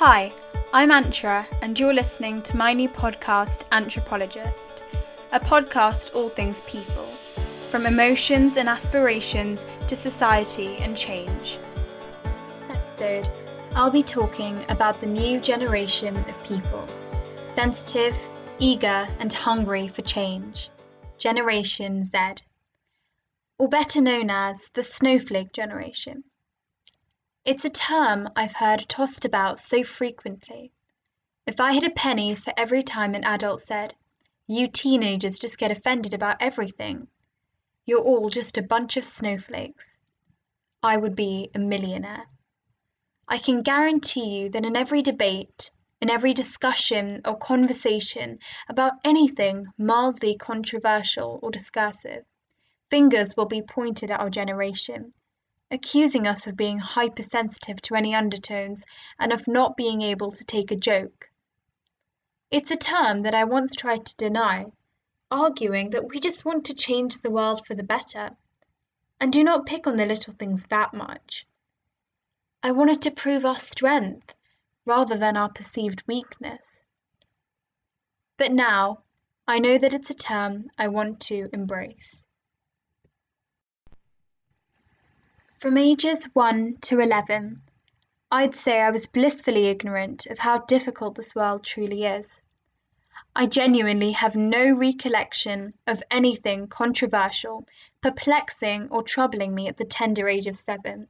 Hi, I'm Antra, and you're listening to my new podcast, Anthropologist, a podcast all things people, from emotions and aspirations to society and change. This episode, I'll be talking about the new generation of people sensitive, eager, and hungry for change Generation Z, or better known as the Snowflake Generation. It's a term I've heard tossed about so frequently. If I had a penny for every time an adult said, You teenagers just get offended about everything, you're all just a bunch of snowflakes, I would be a millionaire. I can guarantee you that in every debate, in every discussion or conversation about anything mildly controversial or discursive, fingers will be pointed at our generation accusing us of being hypersensitive to any undertones and of not being able to take a joke. It's a term that I once tried to deny, arguing that we just want to change the world for the better and do not pick on the little things that much. I wanted to prove our strength rather than our perceived weakness. But now I know that it's a term I want to embrace. From ages 1 to 11, I'd say I was blissfully ignorant of how difficult this world truly is. I genuinely have no recollection of anything controversial, perplexing, or troubling me at the tender age of seven.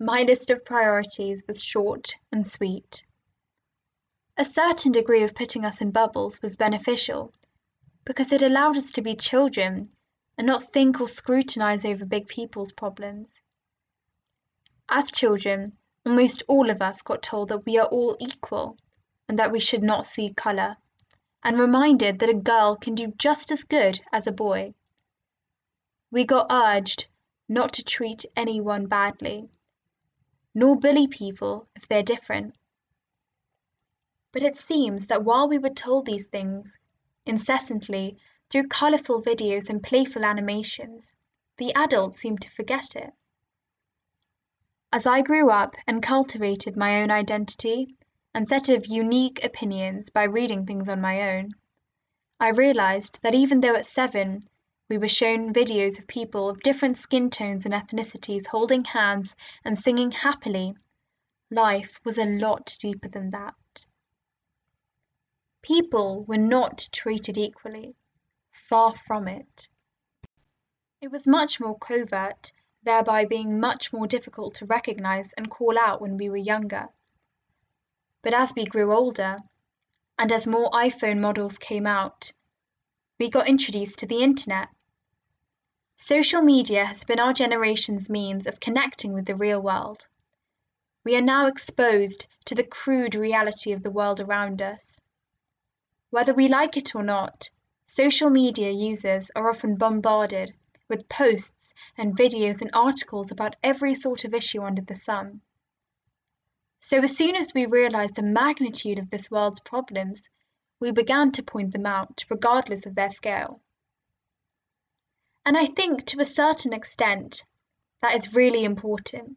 My list of priorities was short and sweet. A certain degree of putting us in bubbles was beneficial because it allowed us to be children and not think or scrutinize over big people's problems. As children, almost all of us got told that we are all equal and that we should not see colour, and reminded that a girl can do just as good as a boy. We got urged not to treat anyone badly, nor bully people if they're different. But it seems that while we were told these things incessantly through colourful videos and playful animations, the adults seemed to forget it. As I grew up and cultivated my own identity and set of unique opinions by reading things on my own, I realized that even though at seven we were shown videos of people of different skin tones and ethnicities holding hands and singing happily, life was a lot deeper than that. People were not treated equally, far from it. It was much more covert thereby being much more difficult to recognize and call out when we were younger. But as we grew older, and as more iPhone models came out, we got introduced to the internet. Social media has been our generation's means of connecting with the real world. We are now exposed to the crude reality of the world around us. Whether we like it or not, social media users are often bombarded with posts and videos and articles about every sort of issue under the sun. So, as soon as we realised the magnitude of this world's problems, we began to point them out, regardless of their scale. And I think to a certain extent, that is really important.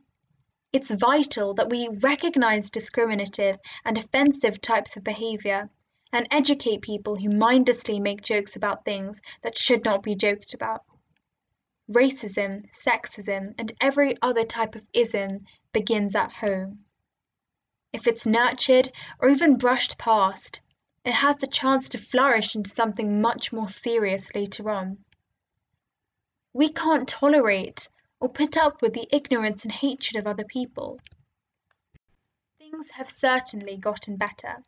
It's vital that we recognise discriminative and offensive types of behaviour and educate people who mindlessly make jokes about things that should not be joked about. Racism, sexism, and every other type of ism begins at home. If it's nurtured or even brushed past, it has the chance to flourish into something much more serious later on. We can't tolerate or put up with the ignorance and hatred of other people. Things have certainly gotten better,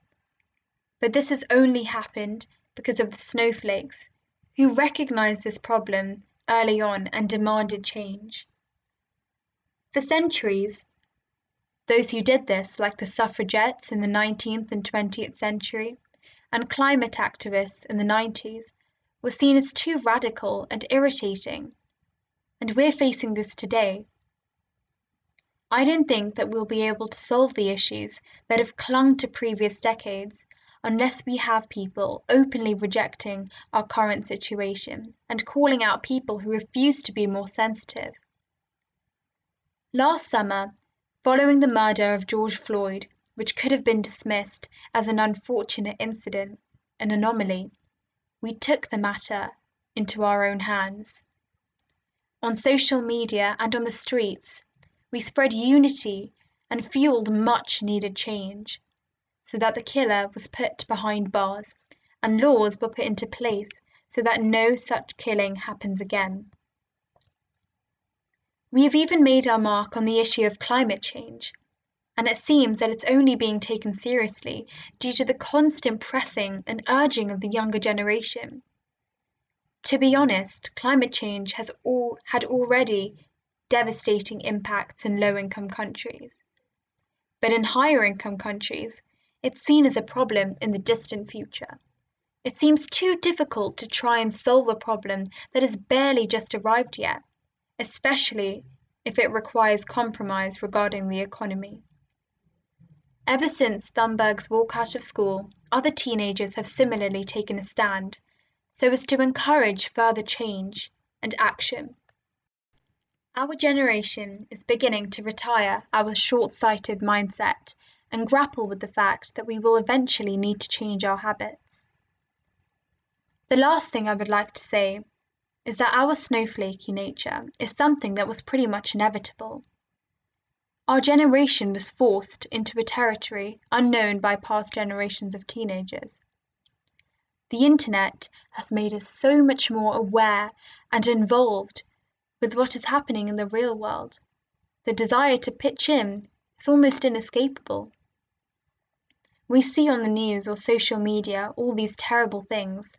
but this has only happened because of the snowflakes who recognize this problem early on and demanded change. For centuries, those who did this, like the suffragettes in the 19th and 20th century and climate activists in the 90s, were seen as too radical and irritating. And we're facing this today. I don't think that we'll be able to solve the issues that have clung to previous decades unless we have people openly rejecting our current situation and calling out people who refuse to be more sensitive. Last summer, following the murder of George Floyd, which could have been dismissed as an unfortunate incident, an anomaly, we took the matter into our own hands. On social media and on the streets, we spread unity and fueled much needed change, so that the killer was put behind bars and laws were put into place so that no such killing happens again. We have even made our mark on the issue of climate change, and it seems that it's only being taken seriously due to the constant pressing and urging of the younger generation. To be honest, climate change has all, had already devastating impacts in low income countries. But in higher income countries, it's seen as a problem in the distant future. It seems too difficult to try and solve a problem that has barely just arrived yet especially if it requires compromise regarding the economy. Ever since Thunberg's walk out of school, other teenagers have similarly taken a stand so as to encourage further change and action. Our generation is beginning to retire our short sighted mindset and grapple with the fact that we will eventually need to change our habits. The last thing I would like to say is that our snowflakey nature is something that was pretty much inevitable. Our generation was forced into a territory unknown by past generations of teenagers. The internet has made us so much more aware and involved with what is happening in the real world. The desire to pitch in is almost inescapable. We see on the news or social media all these terrible things,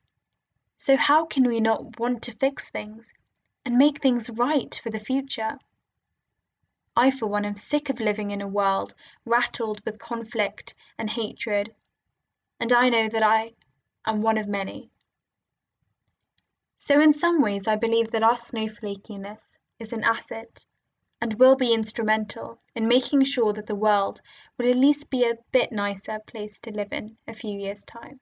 so how can we not want to fix things and make things right for the future? I, for one, am sick of living in a world rattled with conflict and hatred, and I know that I am one of many. So, in some ways, I believe that our snowflakiness is an asset and will be instrumental in making sure that the world will at least be a bit nicer place to live in a few years' time.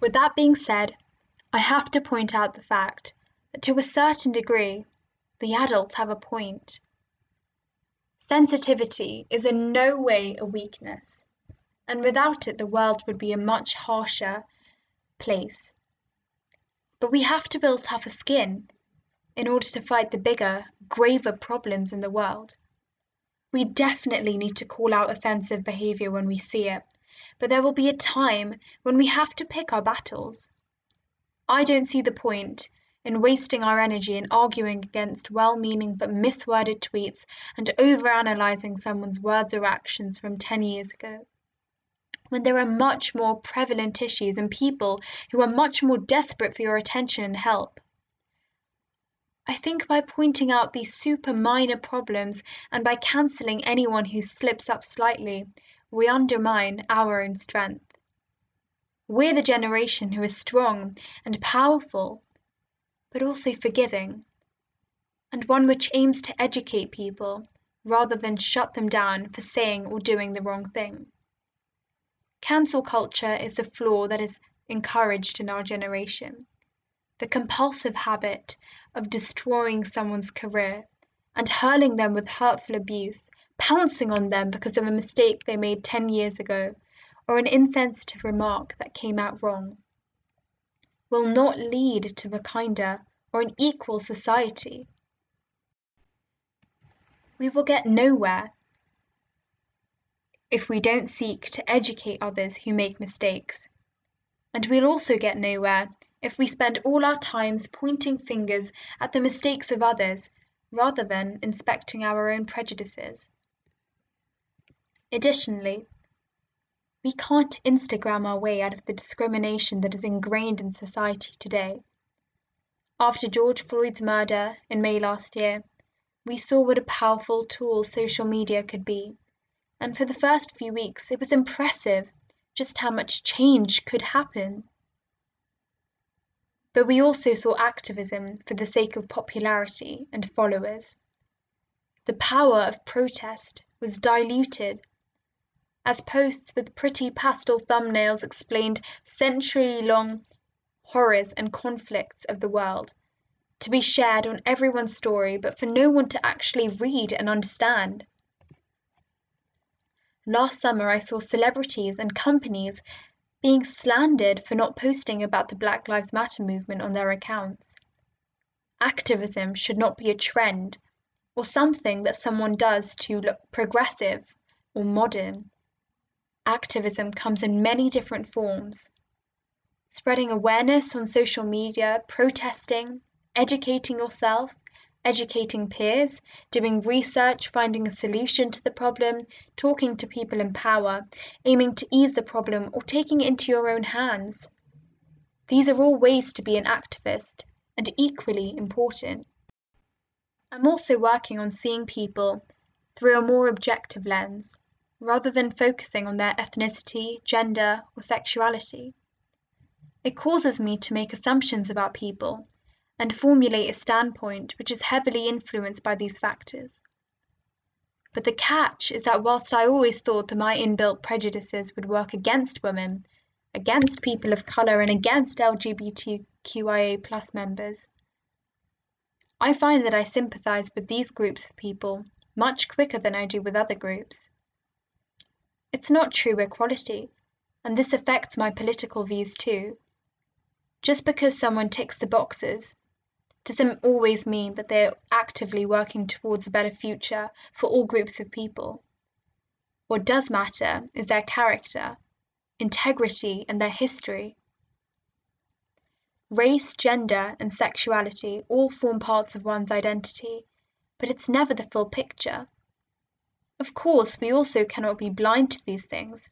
With that being said, I have to point out the fact that to a certain degree, the adults have a point. Sensitivity is in no way a weakness, and without it, the world would be a much harsher place. But we have to build tougher skin in order to fight the bigger, graver problems in the world. We definitely need to call out offensive behavior when we see it but there will be a time when we have to pick our battles. I don't see the point in wasting our energy in arguing against well meaning but misworded tweets and overanalyzing someone's words or actions from 10 years ago. When there are much more prevalent issues and people who are much more desperate for your attention and help. I think by pointing out these super minor problems and by cancelling anyone who slips up slightly, we undermine our own strength. We're the generation who is strong and powerful, but also forgiving, and one which aims to educate people rather than shut them down for saying or doing the wrong thing. Cancel culture is the flaw that is encouraged in our generation. The compulsive habit of destroying someone's career and hurling them with hurtful abuse pouncing on them because of a mistake they made 10 years ago or an insensitive remark that came out wrong, will not lead to a kinder or an equal society. We will get nowhere if we don't seek to educate others who make mistakes. And we'll also get nowhere if we spend all our times pointing fingers at the mistakes of others rather than inspecting our own prejudices. Additionally, we can't Instagram our way out of the discrimination that is ingrained in society today. After George Floyd's murder in May last year, we saw what a powerful tool social media could be, and for the first few weeks it was impressive just how much change could happen. But we also saw activism for the sake of popularity and followers. The power of protest was diluted as posts with pretty pastel thumbnails explained century long horrors and conflicts of the world, to be shared on everyone's story, but for no one to actually read and understand. Last summer, I saw celebrities and companies being slandered for not posting about the Black Lives Matter movement on their accounts. Activism should not be a trend or something that someone does to look progressive or modern. Activism comes in many different forms. Spreading awareness on social media, protesting, educating yourself, educating peers, doing research, finding a solution to the problem, talking to people in power, aiming to ease the problem, or taking it into your own hands. These are all ways to be an activist and equally important. I'm also working on seeing people through a more objective lens, rather than focusing on their ethnicity, gender, or sexuality. It causes me to make assumptions about people and formulate a standpoint which is heavily influenced by these factors. But the catch is that whilst I always thought that my inbuilt prejudices would work against women, against people of colour, and against LGBTQIA plus members, I find that I sympathise with these groups of people much quicker than I do with other groups. It's not true equality, and this affects my political views too. Just because someone ticks the boxes doesn't always mean that they're actively working towards a better future for all groups of people. What does matter is their character, integrity, and their history. Race, gender, and sexuality all form parts of one's identity, but it's never the full picture. Of course, we also cannot be blind to these things,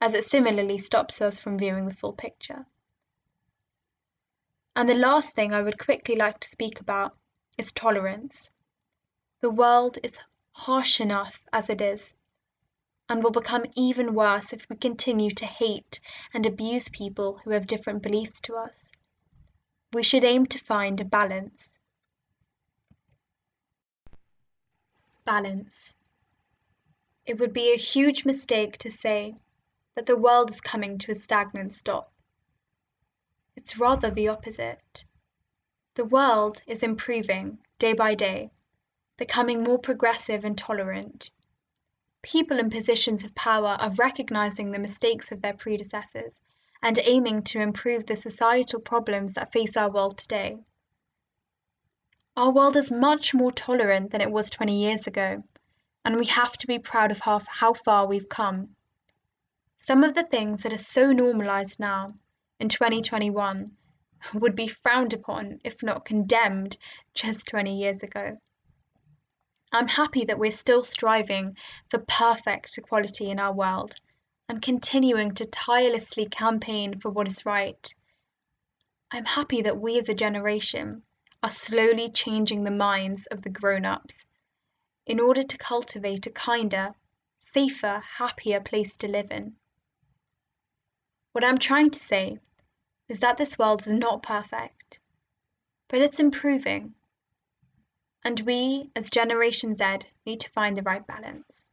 as it similarly stops us from viewing the full picture. And the last thing I would quickly like to speak about is tolerance. The world is harsh enough as it is, and will become even worse if we continue to hate and abuse people who have different beliefs to us. We should aim to find a balance. Balance. It would be a huge mistake to say that the world is coming to a stagnant stop. It's rather the opposite. The world is improving day by day, becoming more progressive and tolerant. People in positions of power are recognizing the mistakes of their predecessors and aiming to improve the societal problems that face our world today. Our world is much more tolerant than it was 20 years ago, and we have to be proud of how, how far we've come. Some of the things that are so normalized now in 2021 would be frowned upon, if not condemned, just 20 years ago. I'm happy that we're still striving for perfect equality in our world and continuing to tirelessly campaign for what is right. I'm happy that we as a generation are slowly changing the minds of the grown ups in order to cultivate a kinder, safer, happier place to live in. What I'm trying to say is that this world is not perfect, but it's improving. And we, as Generation Z, need to find the right balance.